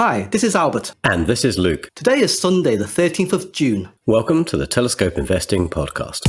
Hi, this is Albert. And this is Luke. Today is Sunday, the 13th of June. Welcome to the Telescope Investing Podcast.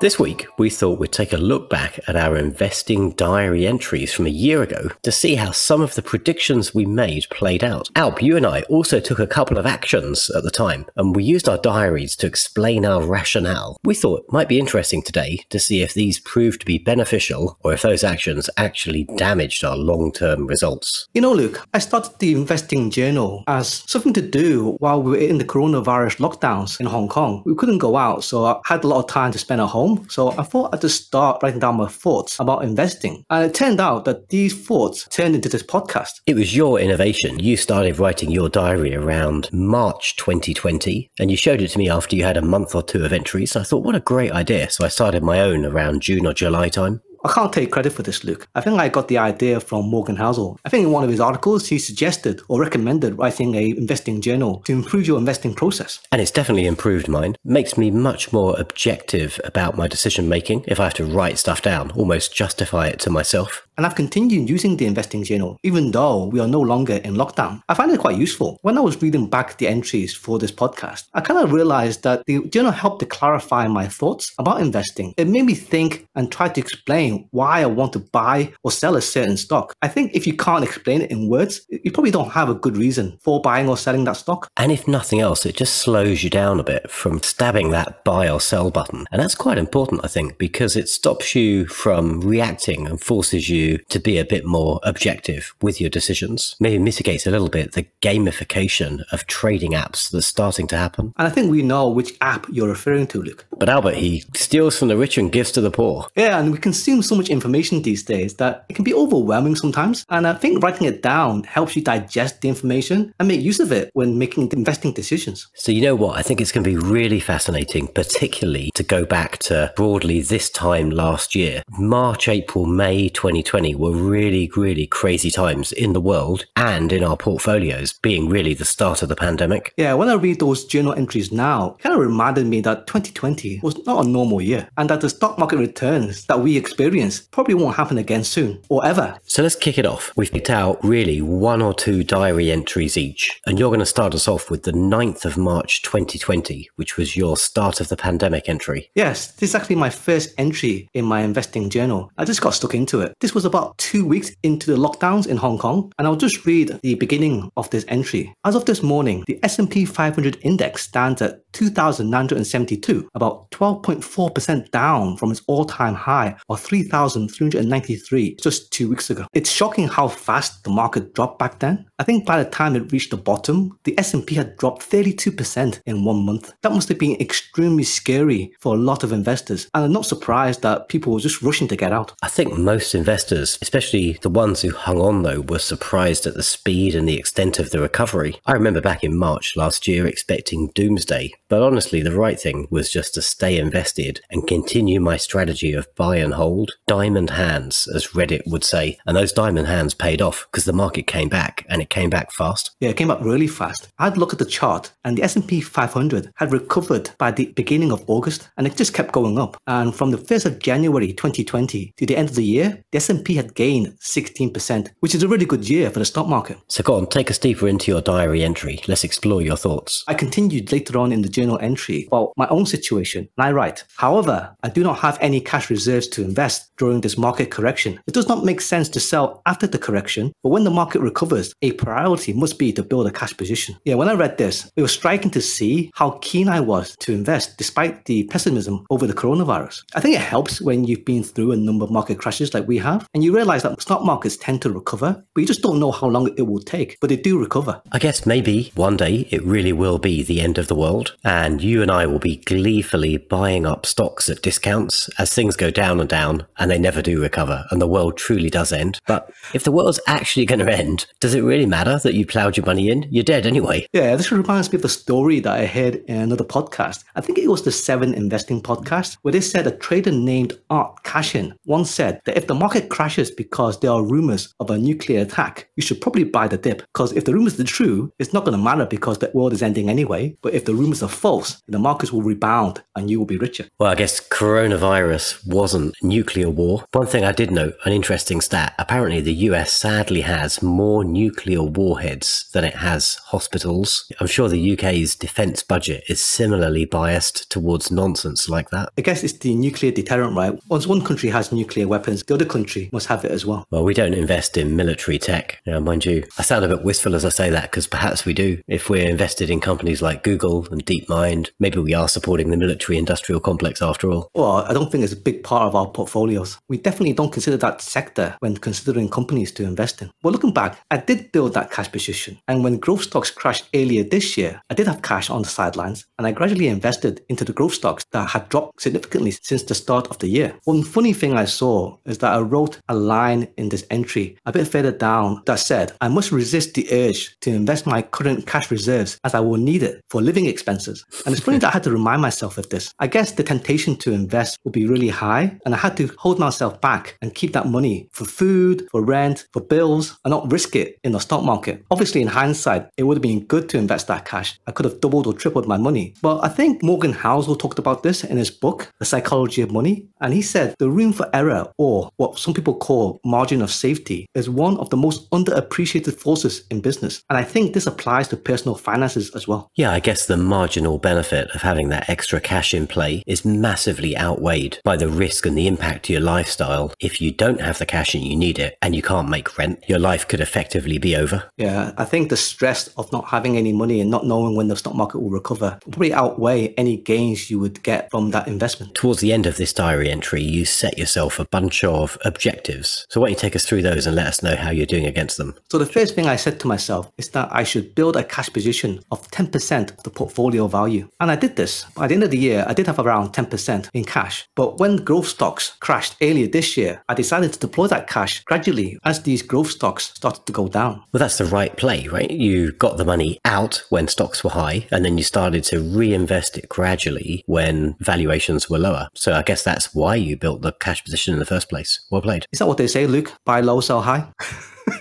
This week, we thought we'd take a look back at our investing diary entries from a year ago to see how some of the predictions we made played out. Alp, you and I also took a couple of actions at the time, and we used our diaries to explain our rationale. We thought it might be interesting today to see if these proved to be beneficial or if those actions actually damaged our long term results. You know, Luke, I started the investing journal as something to do while we were in the coronavirus lockdowns in Hong Kong. We couldn't go out, so I had a lot of time to spend at home home. So I thought I'd just start writing down my thoughts about investing. And it turned out that these thoughts turned into this podcast. It was your innovation. You started writing your diary around March 2020, and you showed it to me after you had a month or two of entries. I thought, what a great idea. So I started my own around June or July time. I can't take credit for this, Luke. I think I got the idea from Morgan Housel. I think in one of his articles, he suggested or recommended writing a investing journal to improve your investing process. And it's definitely improved mine. Makes me much more objective about my decision making if I have to write stuff down, almost justify it to myself and I've continued using the investing journal even though we are no longer in lockdown. I find it quite useful. When I was reading back the entries for this podcast, I kind of realized that the journal helped to clarify my thoughts about investing. It made me think and try to explain why I want to buy or sell a certain stock. I think if you can't explain it in words, you probably don't have a good reason for buying or selling that stock. And if nothing else, it just slows you down a bit from stabbing that buy or sell button. And that's quite important, I think, because it stops you from reacting and forces you to be a bit more objective with your decisions. Maybe mitigates a little bit the gamification of trading apps that's starting to happen. And I think we know which app you're referring to, Luke. But Albert, he steals from the rich and gives to the poor. Yeah, and we consume so much information these days that it can be overwhelming sometimes. And I think writing it down helps you digest the information and make use of it when making investing decisions. So, you know what? I think it's going to be really fascinating, particularly to go back to broadly this time last year, March, April, May 2020 2020 were really, really crazy times in the world and in our portfolios, being really the start of the pandemic. Yeah, when I read those journal entries now, it kind of reminded me that 2020 was not a normal year and that the stock market returns that we experienced probably won't happen again soon or ever. So let's kick it off. We've picked out really one or two diary entries each, and you're going to start us off with the 9th of March 2020, which was your start of the pandemic entry. Yes, this is actually my first entry in my investing journal. I just got stuck into it. This was about two weeks into the lockdowns in Hong Kong, and I'll just read the beginning of this entry. As of this morning, the S&P 500 index stands at 2,972, about 12.4% down from its all-time high of 3,393 just two weeks ago. It's shocking how fast the market dropped back then. I think by the time it reached the bottom, the S&P had dropped 32% in one month. That must have been extremely scary for a lot of investors, and I'm not surprised that people were just rushing to get out. I think most investors, especially the ones who hung on though, were surprised at the speed and the extent of the recovery. I remember back in March last year expecting doomsday but honestly, the right thing was just to stay invested and continue my strategy of buy and hold, diamond hands, as Reddit would say. And those diamond hands paid off because the market came back and it came back fast. Yeah, it came back really fast. I'd look at the chart and the S&P 500 had recovered by the beginning of August and it just kept going up. And from the 1st of January 2020 to the end of the year, the S&P had gained 16%, which is a really good year for the stock market. So go on, take us deeper into your diary entry. Let's explore your thoughts. I continued later on in the journal entry about my own situation. And I write, however, I do not have any cash reserves to invest during this market correction. It does not make sense to sell after the correction, but when the market recovers, a priority must be to build a cash position. Yeah, when I read this, it was striking to see how keen I was to invest despite the pessimism over the coronavirus. I think it helps when you've been through a number of market crashes like we have, and you realize that stock markets tend to recover, but you just don't know how long it will take, but they do recover. I guess maybe one day it really will be the end of the world and you and I will be gleefully buying up stocks at discounts as things go down and down and they never do recover and the world truly does end. But if the world's actually going to end, does it really matter that you plowed your money in? You're dead anyway. Yeah, this reminds me of the story that I heard in another podcast. I think it was the Seven Investing podcast where they said a trader named Art Cashin once said that if the market crashes, because there are rumors of a nuclear attack, you should probably buy the dip. Because if the rumors are true, it's not going to matter because the world is ending anyway. But if the rumors are false, the markets will rebound and you will be richer. Well, I guess coronavirus wasn't nuclear war. One thing I did note, an interesting stat apparently the US sadly has more nuclear warheads than it has hospitals. I'm sure the UK's defense budget is similarly biased towards nonsense like that. I guess it's the nuclear deterrent, right? Once one country has nuclear weapons, the other country must have it as well. Well, we don't invest in military tech. Mind you, I sound a bit wistful as I say that because perhaps we do. If we're invested in companies like Google and DeepMind, maybe we are supporting the military industrial complex after all. Well, I don't think it's a big part of our portfolios. We definitely don't consider that sector when considering companies to invest in. But looking back, I did build that cash position. And when growth stocks crashed earlier this year, I did have cash on the sidelines and I gradually invested into the growth stocks that had dropped significantly since the start of the year. One funny thing I saw is that I wrote a line in this entry a bit further down that said, I must resist the urge to invest my current cash reserves as I will need it for living expenses. And it's funny that I had to remind myself of this. I guess the temptation to invest would be really high and I had to hold myself back and keep that money for food, for rent, for bills, and not risk it in the stock market. Obviously, in hindsight, it would have been good to invest that cash. I could have doubled or tripled my money. But I think Morgan Housel talked about this in his book, The Psychology of Money. And he said the room for error, or what some people call margin of safety, is one of the most underappreciated forces in business. And I think this applies to personal finances as well. Yeah, I guess the marginal benefit of having that extra cash in play is massively outweighed by the risk and the impact to your lifestyle. If you don't have the cash and you need it and you can't make rent, your life could effectively be over. Yeah, I think the stress of not having any money and not knowing when the stock market will recover probably outweigh any gains you would get from that investment. Towards the end of this diary entry, you set yourself a bunch of objectives. So why don't you take us through those and let us know how you're doing against them? So the first thing I said to myself is that I should build a cash position of 10% of the portfolio value. And I did this. By the end of the year, I did have around 10% in cash. But when growth stocks crashed earlier this year, I decided to deploy that cash gradually as these growth stocks started to go down. Well, that's the right play, right? You got the money out when stocks were high, and then you started to reinvest it gradually when valuations were lower. So I guess that's why you built the cash position in the first place. Well played. Is that what they say, Luke? Buy low, sell high?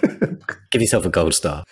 Give yourself a gold star.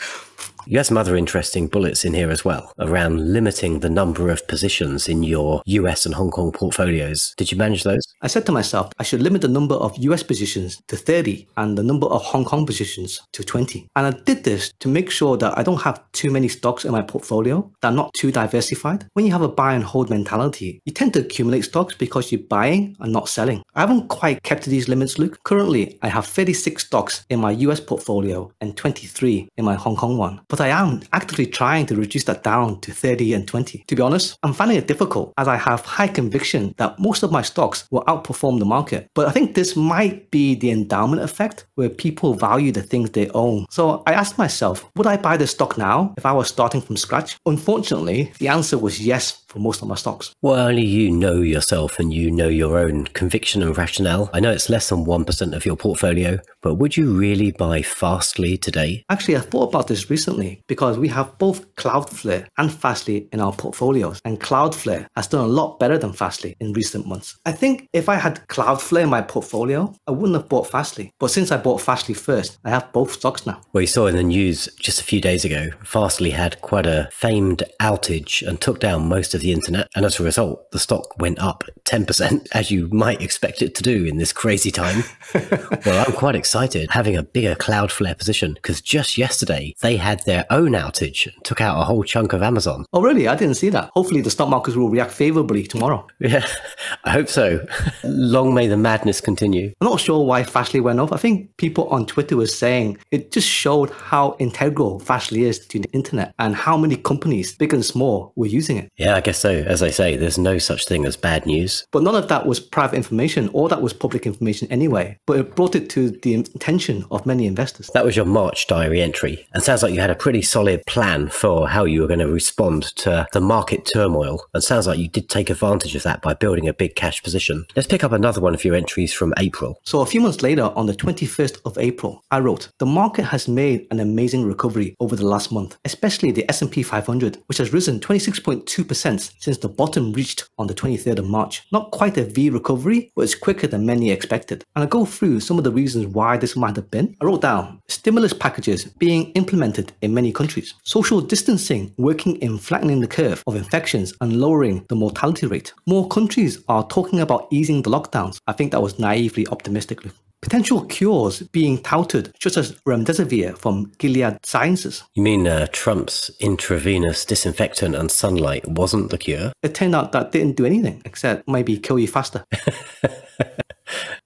You had some other interesting bullets in here as well around limiting the number of positions in your US and Hong Kong portfolios. Did you manage those? I said to myself, I should limit the number of US positions to 30 and the number of Hong Kong positions to 20. And I did this to make sure that I don't have too many stocks in my portfolio that are not too diversified. When you have a buy and hold mentality, you tend to accumulate stocks because you're buying and not selling. I haven't quite kept to these limits, Luke. Currently, I have 36 stocks in my US portfolio and 23 in my Hong Kong one. But I am actively trying to reduce that down to 30 and 20. To be honest, I'm finding it difficult as I have high conviction that most of my stocks will outperform the market. But I think this might be the endowment effect where people value the things they own. So I asked myself, would I buy this stock now if I was starting from scratch? Unfortunately, the answer was yes for most of my stocks. Well, only you know yourself and you know your own conviction and rationale. I know it's less than 1% of your portfolio, but would you really buy Fastly today? Actually, I thought about this recently because we have both Cloudflare and Fastly in our portfolios, and Cloudflare has done a lot better than Fastly in recent months. I think if I had Cloudflare in my portfolio, I wouldn't have bought Fastly. But since I bought Fastly first, I have both stocks now. Well, you saw in the news just a few days ago, Fastly had quite a famed outage and took down most of the internet. And as a result, the stock went up 10%, as you might expect it to do in this crazy time. well, I'm quite excited having a bigger Cloudflare position because just yesterday they had their own outage and took out a whole chunk of Amazon. Oh, really? I didn't see that. Hopefully, the stock markets will react favorably tomorrow. Yeah, I hope so. Long may the madness continue. I'm not sure why Fastly went off. I think people on Twitter were saying it just showed how integral Fastly is to the internet and how many companies, big and small, were using it. Yeah, I guess so. As I say, there's no such thing as bad news. But none of that was private information or that was public information anyway. But it brought it to the attention of many investors. That was your March diary entry. And sounds like you had a pretty solid plan for how you were going to respond to the market turmoil. And sounds like you did take advantage of that by building a big cash position. Let's pick up another one of your entries from April. So a few months later, on the 21st of April, I wrote, "The market has made an amazing recovery over the last month, especially the S&P 500, which has risen 26.2% since the bottom reached on the 23rd of March. Not quite a V recovery, but it's quicker than many expected. And I'll go through some of the reasons why this might have been. I wrote down stimulus packages being implemented in many countries, social distancing working in flattening the curve of infections and lowering the mortality rate. More countries are talking about easing the lockdowns. I think that was naively optimistic. Potential cures being touted, such as remdesivir from Gilead Sciences. You mean uh, Trump's intravenous disinfectant and sunlight wasn't the cure? It turned out that didn't do anything except maybe kill you faster.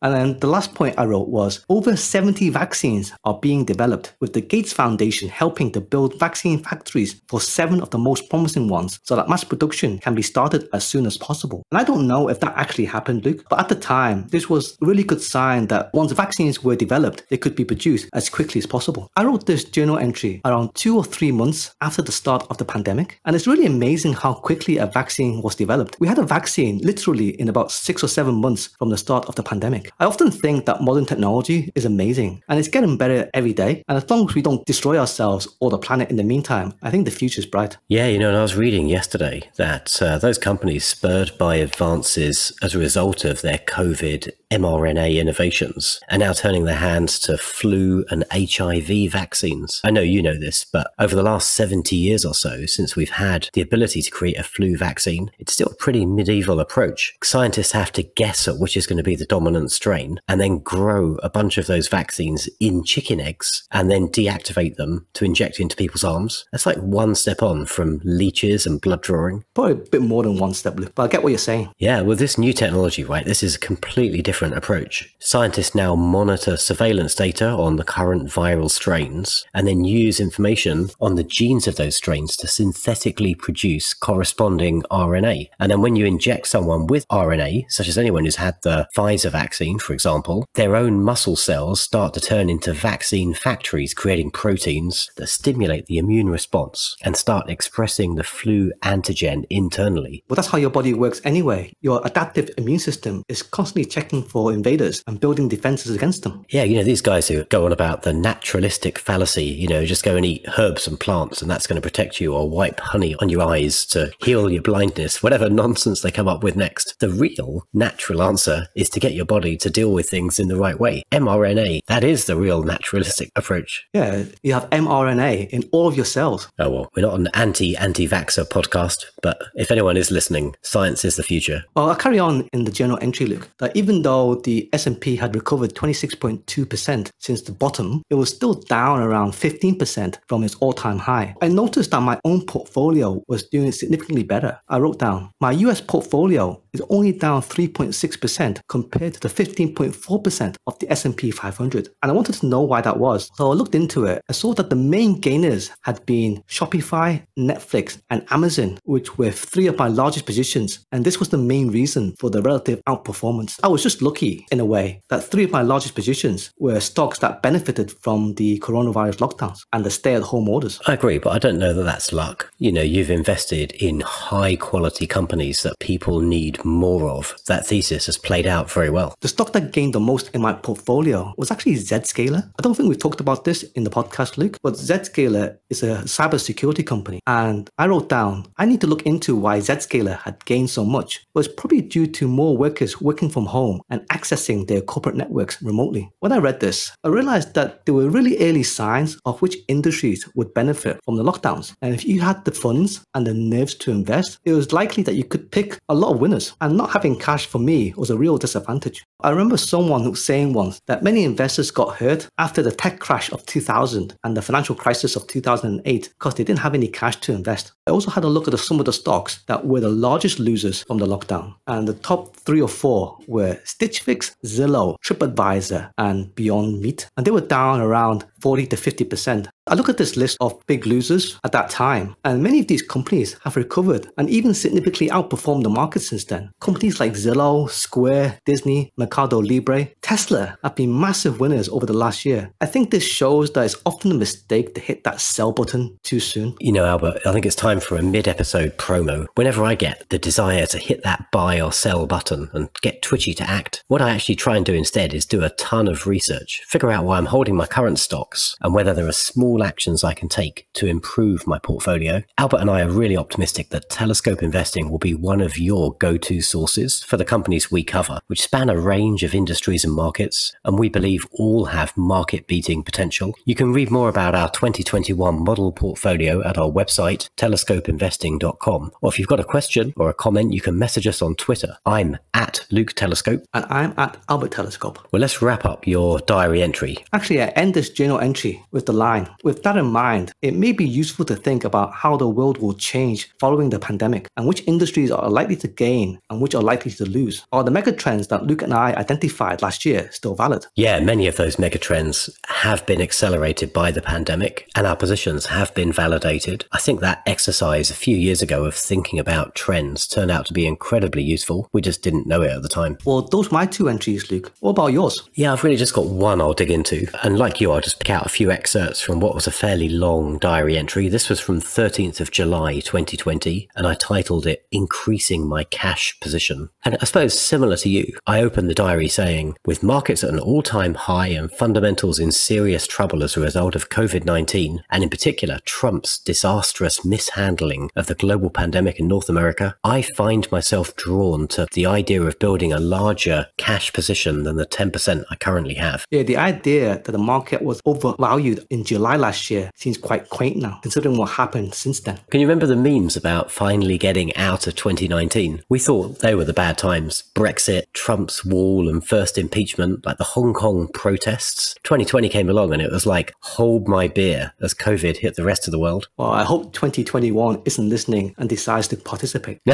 And then the last point I wrote was over 70 vaccines are being developed, with the Gates Foundation helping to build vaccine factories for seven of the most promising ones so that mass production can be started as soon as possible. And I don't know if that actually happened, Luke, but at the time, this was a really good sign that once vaccines were developed, they could be produced as quickly as possible. I wrote this journal entry around two or three months after the start of the pandemic, and it's really amazing how quickly a vaccine was developed. We had a vaccine literally in about six or seven months from the start of the pandemic. I often think that modern technology is amazing and it's getting better every day. And as long as we don't destroy ourselves or the planet in the meantime, I think the future is bright. Yeah, you know, and I was reading yesterday that uh, those companies spurred by advances as a result of their COVID mRNA innovations are now turning their hands to flu and HIV vaccines. I know you know this, but over the last 70 years or so, since we've had the ability to create a flu vaccine, it's still a pretty medieval approach. Scientists have to guess at which is going to be the dominant strain and then grow a bunch of those vaccines in chicken eggs and then deactivate them to inject into people's arms. That's like one step on from leeches and blood drawing. Probably a bit more than one step, but I get what you're saying. Yeah, well, this new technology, right? This is a completely different different approach. Scientists now monitor surveillance data on the current viral strains and then use information on the genes of those strains to synthetically produce corresponding RNA. And then when you inject someone with RNA, such as anyone who's had the Pfizer vaccine, for example, their own muscle cells start to turn into vaccine factories, creating proteins that stimulate the immune response and start expressing the flu antigen internally. Well, that's how your body works anyway. Your adaptive immune system is constantly checking for invaders and building defenses against them. Yeah, you know, these guys who go on about the naturalistic fallacy, you know, just go and eat herbs and plants and that's going to protect you, or wipe honey on your eyes to heal your blindness, whatever nonsense they come up with next. The real natural answer is to get your body to deal with things in the right way. mRNA, that is the real naturalistic approach. Yeah, you have mRNA in all of your cells. Oh, well, we're not an anti anti vaxxer podcast, but if anyone is listening, science is the future. Well, I'll carry on in the journal entry, Luke, that even though the S&P had recovered 26.2% since the bottom, it was still down around 15% from its all-time high. I noticed that my own portfolio was doing significantly better. I wrote down, my US portfolio is only down 3.6% compared to the 15.4% of the S&P 500. And I wanted to know why that was. So I looked into it. I saw that the main gainers had been Shopify, Netflix, and Amazon, which were three of my largest positions. And this was the main reason for the relative outperformance. I was just lucky in a way that three of my largest positions were stocks that benefited from the coronavirus lockdowns and the stay-at-home orders. I agree, but I don't know that that's luck. You know, you've invested in high quality companies that people need more of. That thesis has played out very well. The stock that gained the most in my portfolio was actually Zscaler. I don't think we've talked about this in the podcast, Luke, but Zscaler is a cybersecurity company. And I wrote down, I need to look into why Zscaler had gained so much. It was probably due to more workers working from home and accessing their corporate networks remotely. When I read this, I realized that there were really early signs of which industries would benefit from the lockdowns. And if you had the funds and the nerves to invest, it was likely that you could pick a lot of winners and not having cash for me was a real disadvantage. I remember someone who saying once that many investors got hurt after the tech crash of 2000 and the financial crisis of 2008 because they didn't have any cash to invest. I also had a look at some of the stocks that were the largest losers from the lockdown, and the top three or four were Stitch Fix, Zillow, TripAdvisor, and Beyond Meat, and they were down around 40 to 50%. I look at this list of big losers at that time, and many of these companies have recovered and even significantly outperformed the market since then. Companies like Zillow, Square, Disney, Mercado Libre, Tesla have been massive winners over the last year. I think this shows that it's often a mistake to hit that sell button too soon. You know, Albert, I think it's time for a mid episode promo. Whenever I get the desire to hit that buy or sell button and get twitchy to act, what I actually try and do instead is do a ton of research, figure out why I'm holding my current stocks and whether there are small actions I can take to improve my portfolio. Albert and I are really optimistic that Telescope Investing will be one of your go to sources for the companies we cover, which span a range of industries and markets, and we believe all have market beating potential. You can read more about our 2021 model portfolio at our website, telescopeinvesting.com. Or if you've got a question or a comment, you can message us on Twitter. I'm at Luke Telescope. And I'm at Albert Telescope. Well, let's wrap up your diary entry. Actually, I end this journal entry with the line With that in mind, it may be useful to think about how the world will change following the pandemic and which industries are likely to gain and which are likely to lose. Are the megatrends that Luke and I identified last year still valid? Yeah, many of those megatrends have been accelerated by the pandemic and our positions have been validated. I think that exercise a few years ago of thinking about trends turned out to be incredibly useful. We just didn't know it at the time. Well, those are my two entries, Luke. What about yours? Yeah, I've really just got one I'll dig into. And like you, I'll just pick out a few excerpts from what was a fairly long diary entry. This was from 13th of July 2020, and I titled it Increasing My Cash Position. And I suppose similar to you, I opened the diary saying, with markets at an all time high and fundamentals in serious trouble as a result of COVID 19, and in particular Trump's disastrous mishandling of the global pandemic in North America, I find myself drawn to the idea of building a larger cash position than the 10% I currently have. Yeah, the idea that the market was overvalued in July last year seems quite quaint now, considering what happened since then. Can you remember the memes about finally getting out of 2019? We thought they were the bad times. Brexit, Trump's wall, and first impeachment, like the Hong Kong protests. 2020 came along and it was like, hold my beer as COVID hit the rest of the world. Well, I hope 2021 isn't listening and decides to participate.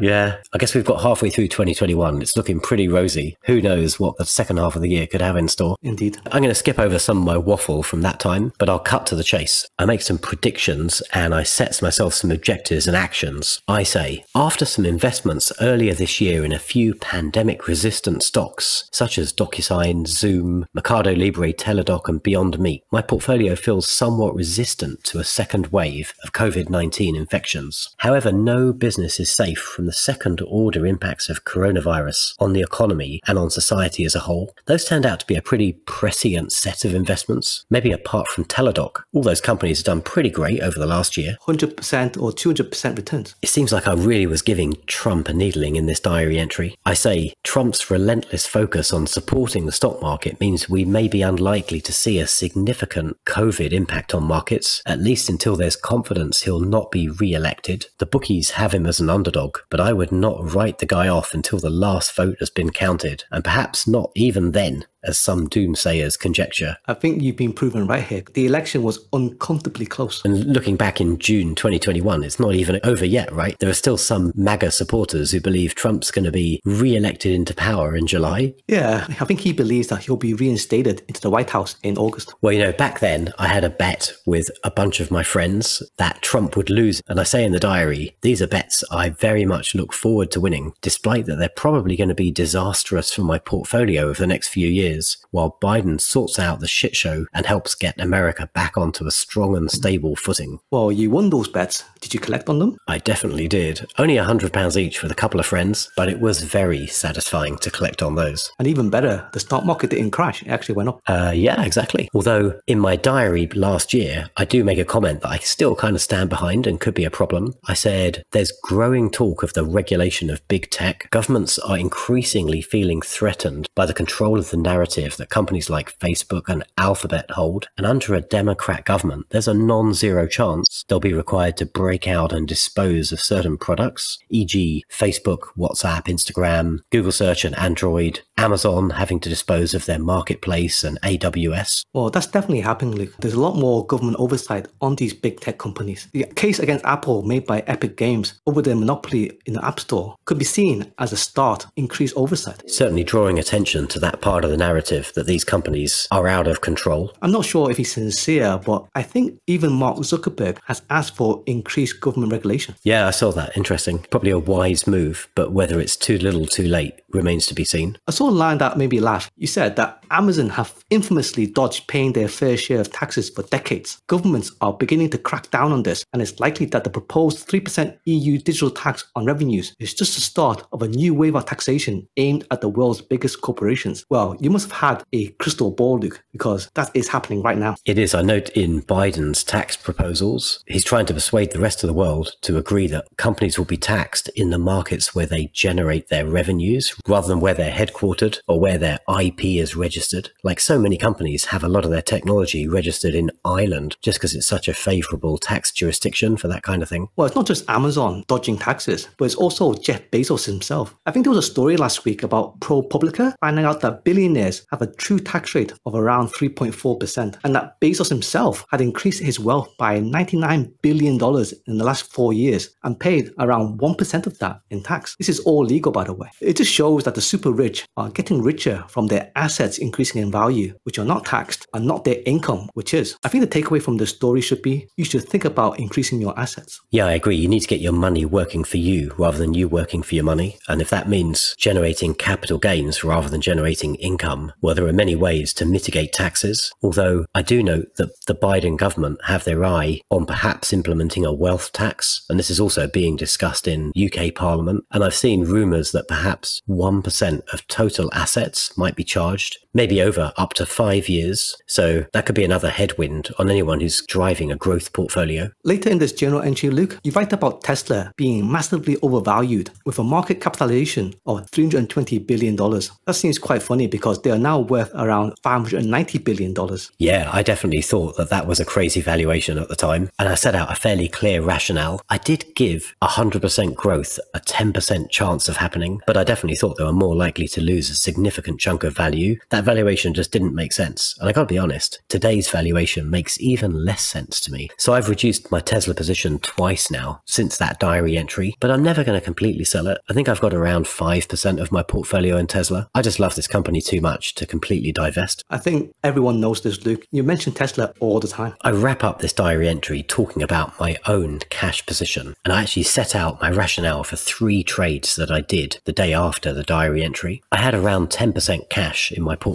yeah, I guess we've got halfway through 2021. It's looking pretty rosy. Who knows what the second half of the year could have in store? Indeed. I'm going to skip over some of my waffle from that time, but I'll cut to the chase. I make some predictions and I set myself some objectives and actions. I say, after some investments earlier this year in a few pandemic resistant stocks, such as DocuSign, Zoom, Mercado Libre, Teladoc, and Beyond Meat, my portfolio feels somewhat resistant to a second wave of COVID 19 infections. However, no business is safe from the second order impacts of coronavirus on the economy and on society as a whole. Those turned out to be a pretty prescient set of investments. Maybe apart from Teladoc, all those companies have done pretty great over the last year. 100% or 200% returns. It seems like I really was giving Trump a needling in this diary entry. I say Trump's relentless focus on supporting the stock market means we may be unlikely to see a significant COVID impact on markets, at least until there's confidence he'll not be re elected. The bookies have him as an underdog, but I would not write the guy off until the last vote has been counted, and perhaps not even then as some doomsayers conjecture. I think you've been proven right here. The election was uncomfortably close. And looking back in June 2021, it's not even over yet, right? There are still some MAGA supporters who believe Trump's going to be re elected into power in July. Yeah, I think he believes that he'll be reinstated into the White House in August. Well, you know, back then I had a bet with a bunch of my friends that Trump would lose. And I say in the diary, these are bets I very much look forward to winning, despite that they're probably going to be disastrous for my portfolio over the next few years while Biden sorts out the shit show and helps get America back onto a strong and stable footing. Well, you won those bets. Did you collect on them? I definitely did. Only a £100 each with a couple of friends, but it was very satisfying to collect on those. And even better, the stock market didn't crash. It actually went up. Uh, yeah, exactly. Although in my diary last year, I do make a comment that I still kind of stand behind and could be a problem. I said, there's growing talk of the regulation of big tech. Governments are increasingly feeling threatened by the control of the narrative that companies like Facebook and Alphabet hold. And under a Democrat government, there's a non zero chance they'll be required to break out and dispose of certain products, e.g., Facebook, WhatsApp, Instagram, Google Search and Android, Amazon having to dispose of their marketplace and AWS. Well, that's definitely happening, Luke. There's a lot more government oversight on these big tech companies. The case against Apple made by Epic Games over their monopoly in the App Store could be seen as a start, increased oversight. Certainly drawing attention to that part of the narrative that these companies are out of control. I'm not sure if he's sincere, but I think even Mark Zuckerberg has asked for increased government regulation. Yeah, I saw that. Interesting. Probably a wise move, but whether it's too little too late remains to be seen. I saw a line that made me laugh. You said that Amazon have infamously dodged paying their fair share of taxes for decades. Governments are beginning to crack down on this, and it's likely that the proposed 3% EU digital tax on revenues is just the start of a new wave of taxation aimed at the world's biggest corporations. Well, you must have had a crystal ball, Luke, because that is happening right now. It is. I note in Biden's tax proposals, he's trying to persuade the rest of the world to agree that companies will be taxed in the markets where they generate their revenues rather than where they're headquartered or where their IP is registered. Like so many companies have a lot of their technology registered in Ireland just because it's such a favorable tax jurisdiction for that kind of thing. Well, it's not just Amazon dodging taxes, but it's also Jeff Bezos himself. I think there was a story last week about ProPublica finding out that billionaires have a true tax rate of around 3.4%, and that Bezos himself had increased his wealth by $99 billion in the last four years and paid around 1% of that in tax. This is all legal, by the way. It just shows that the super rich are getting richer from their assets increasing in value, which are not taxed, and not their income, which is. I think the takeaway from the story should be you should think about increasing your assets. Yeah, I agree. You need to get your money working for you rather than you working for your money. And if that means generating capital gains rather than generating income, well, there are many ways to mitigate taxes. Although I do note that the Biden government have their eye on perhaps implementing a wealth tax. And this is also being discussed in UK Parliament. And I've seen rumours that perhaps 1% of total assets might be charged, maybe over up to five years. So that could be another headwind on anyone who's driving a growth portfolio. Later in this journal entry, Luke, you write about Tesla being massively overvalued with a market capitalization of $320 billion. That seems quite funny because they are now worth around $590 billion. Yeah, I definitely thought that that was a crazy valuation at the time. And I set out a fairly clear rationale. I did give 100% growth a 10% chance of happening, but I definitely thought they were more likely to lose a significant chunk of value. That valuation just didn't make sense. And I gotta be honest, today's valuation makes even less sense to me. So I've reduced my Tesla position twice now since that diary entry, but I'm never going to completely sell it. I think I've got around 5% of my portfolio in Tesla. I just love this company too much to completely divest. I think everyone knows this, Luke. You mention Tesla all the time. I wrap up this diary entry talking about my own cash position, and I actually set out my rationale for three trades that I did the day after the diary entry. I had around 10% cash in my portfolio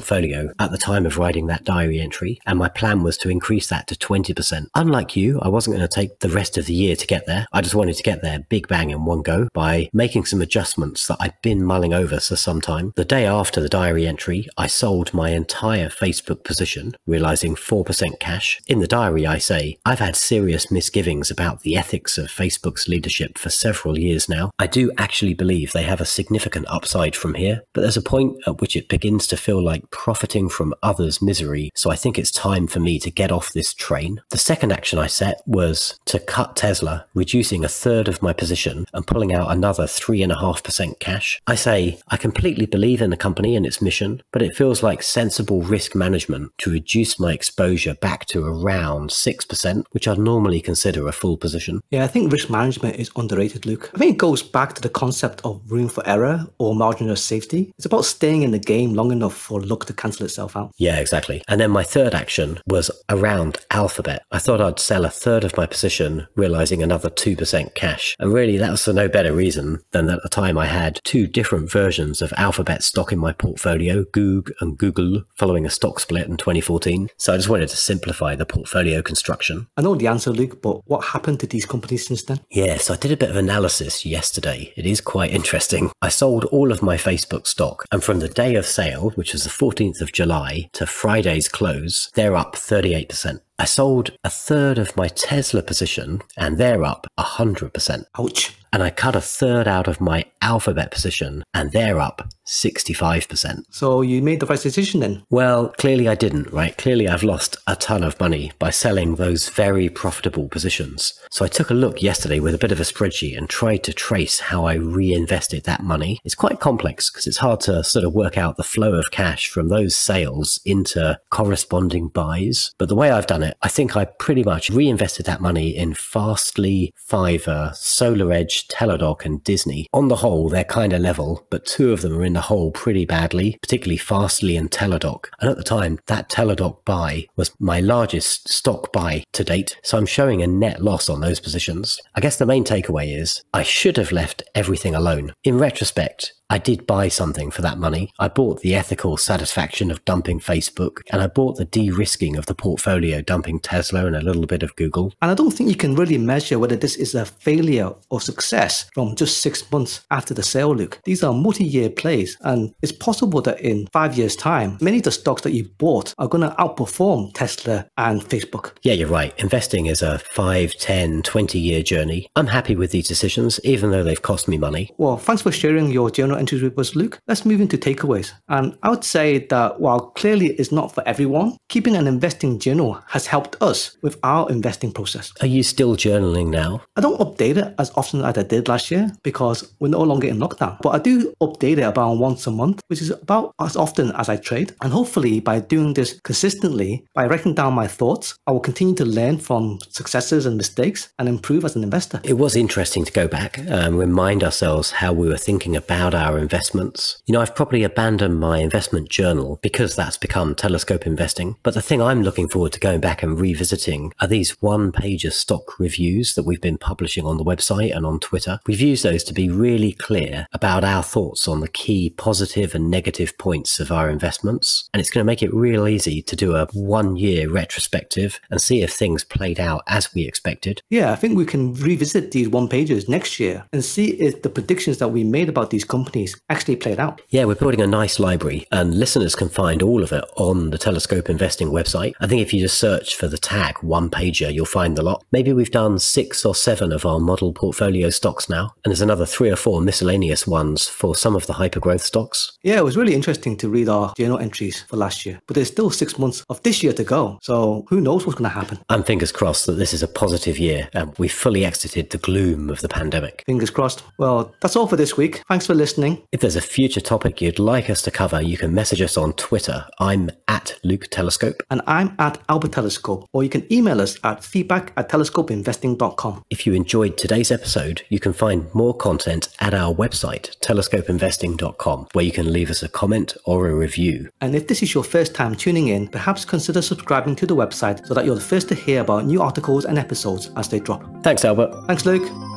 at the time of writing that diary entry, and my plan was to increase that to 20%. Unlike you, I wasn't going to take the rest of the year to get there. I just wanted to get there big bang in one go by making some adjustments that I'd been mulling over for some time. The day after the diary entry, I sold my entire Facebook position, realizing 4% cash. In the diary, I say, I've had serious misgivings about the ethics of Facebook's leadership for several years now. I do actually believe they have a significant upside from here, but there's a point at which it begins to feel like profiting from others' misery, so I think it's time for me to get off this train. The second action I set was to cut Tesla, reducing a third of my position and pulling out another 3.5% cash. I say, I completely believe in the company and its mission, but it feels like sensible risk management to reduce my exposure back to around 6%, which I'd normally consider a full position. Yeah, I think risk management is underrated, Luke. I think it goes back to the concept of room for error or margin of safety. It's about staying in the game long enough for luck to cancel itself out. Yeah, exactly. And then my third action was around Alphabet. I thought I'd sell a third of my position, realizing another 2% cash. And really, that was for no better reason than that at the time I had two different versions of Alphabet stock in my portfolio, Goog and Google, following a stock split in 2014. So I just wanted to simplify the portfolio construction. I know the answer, Luke, but what happened to these companies since then? Yeah, so I did a bit of analysis yesterday. It is quite interesting. I sold all of my Facebook stock, and from the day of sale, which was the 14th of July, to Friday's close, they're up 38%. I sold a third of my Tesla position and they're up 100%. Ouch. And I cut a third out of my Alphabet position and they're up 65%. So you made the right decision then? Well, clearly I didn't, right? Clearly I've lost a ton of money by selling those very profitable positions. So I took a look yesterday with a bit of a spreadsheet and tried to trace how I reinvested that money. It's quite complex because it's hard to sort of work out the flow of cash from those sales into corresponding buys. But the way I've done it, I think I pretty much reinvested that money in Fastly, Fiverr, SolarEdge, Teladoc, and Disney. On the whole, they're kind of level, but two of them are in the hole pretty badly, particularly Fastly and Teladoc. And at the time, that Teladoc buy was my largest stock buy to date. So I'm showing a net loss on those positions. I guess the main takeaway is I should have left everything alone. In retrospect, I did buy something for that money. I bought the ethical satisfaction of dumping Facebook, and I bought the de risking of the portfolio, dumping Tesla and a little bit of Google. And I don't think you can really measure whether this is a failure or success from just six months after the sale, Luke. These are multi year plays, and it's possible that in five years' time, many of the stocks that you bought are going to outperform Tesla and Facebook. Yeah, you're right. Investing is a 5, 10, 20 year journey. I'm happy with these decisions, even though they've cost me money. Well, thanks for sharing your journal entries with us, Luke. Let's move into takeaways. And I would say that while clearly it's not for everyone, keeping an investing journal has helped us with our investing process. Are you still journaling now? I don't update it as often as I did last year because we're no longer in lockdown. But I do update it about once a month, which is about as often as I trade. And hopefully, by doing this consistently, by writing down my thoughts, I will continue to learn from successes and mistakes and improve as an investor. It was interesting to go back and remind ourselves how we were thinking about our investments. You know, I've probably abandoned my investment journal because that's become telescope investing. But the thing I'm looking forward to going back and revisiting are these one pager stock reviews that we've been publishing on the website and on Twitter. We've used those to be really clear about our thoughts on the key positive and negative points of our investments. And it's going to make it real easy to do a one year retrospective and see if things played out as we expected. Yeah, I think we can revisit these one pages next year and see if the predictions that we made about these companies actually played out. Yeah, we're building a nice library and listeners can find all of it on the Telescope Investing website. I think if you just search for the tag one pager, you'll find the lot. Maybe we've done six or seven of our model portfolio stocks now, and there's another three or four miscellaneous ones for some of the hypergrowth stocks. Yeah, it was really interesting to read our journal entries for last year, but there's still six months of this year to go. So who knows what's going to happen? I'm fingers crossed that this is a positive year and we've fully exited the gloom of the pandemic. Fingers crossed. Well, that's all for this week. Thanks for listening. If there's a future topic you'd like us to cover, you can message us on Twitter. I'm at Luke Telescope. And I'm at Albert Telescope, or you can email us at feedback at telescopeinvesting.com. If you enjoyed today's episode, you can find more content at our website, telescopeinvesting.com, where you can leave us a comment or a review. And if this is your first time tuning in, perhaps consider subscribing to the website so that you're the first to hear about new articles and episodes as they drop. Thanks, Albert. Thanks, Luke.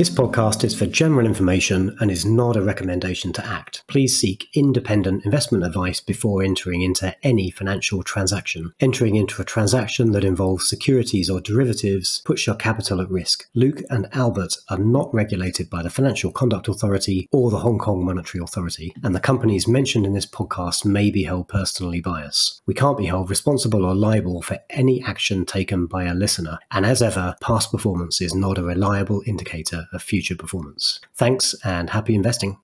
This podcast is for general information and is not a recommendation to act. Please seek independent investment advice before entering into any financial transaction. Entering into a transaction that involves securities or derivatives puts your capital at risk. Luke and Albert are not regulated by the Financial Conduct Authority or the Hong Kong Monetary Authority, and the companies mentioned in this podcast may be held personally by us. We can't be held responsible or liable for any action taken by a listener, and as ever, past performance is not a reliable indicator of future performance. Thanks and happy investing.